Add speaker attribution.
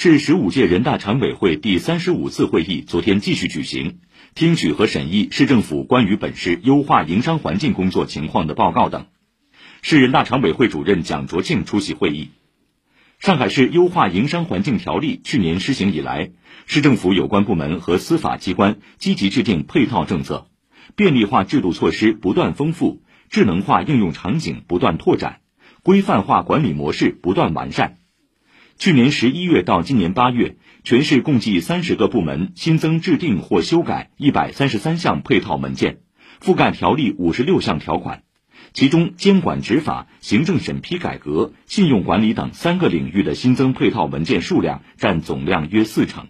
Speaker 1: 市十五届人大常委会第三十五次会议昨天继续举行，听取和审议市政府关于本市优化营商环境工作情况的报告等。市人大常委会主任蒋卓庆出席会议。上海市优化营商环境条例去年施行以来，市政府有关部门和司法机关积极制定配套政策，便利化制度措施不断丰富，智能化应用场景不断拓展，规范化管理模式不断完善。去年十一月到今年八月，全市共计三十个部门新增制定或修改一百三十三项配套文件，覆盖条例五十六项条款，其中监管执法、行政审批改革、信用管理等三个领域的新增配套文件数量占总量约四成。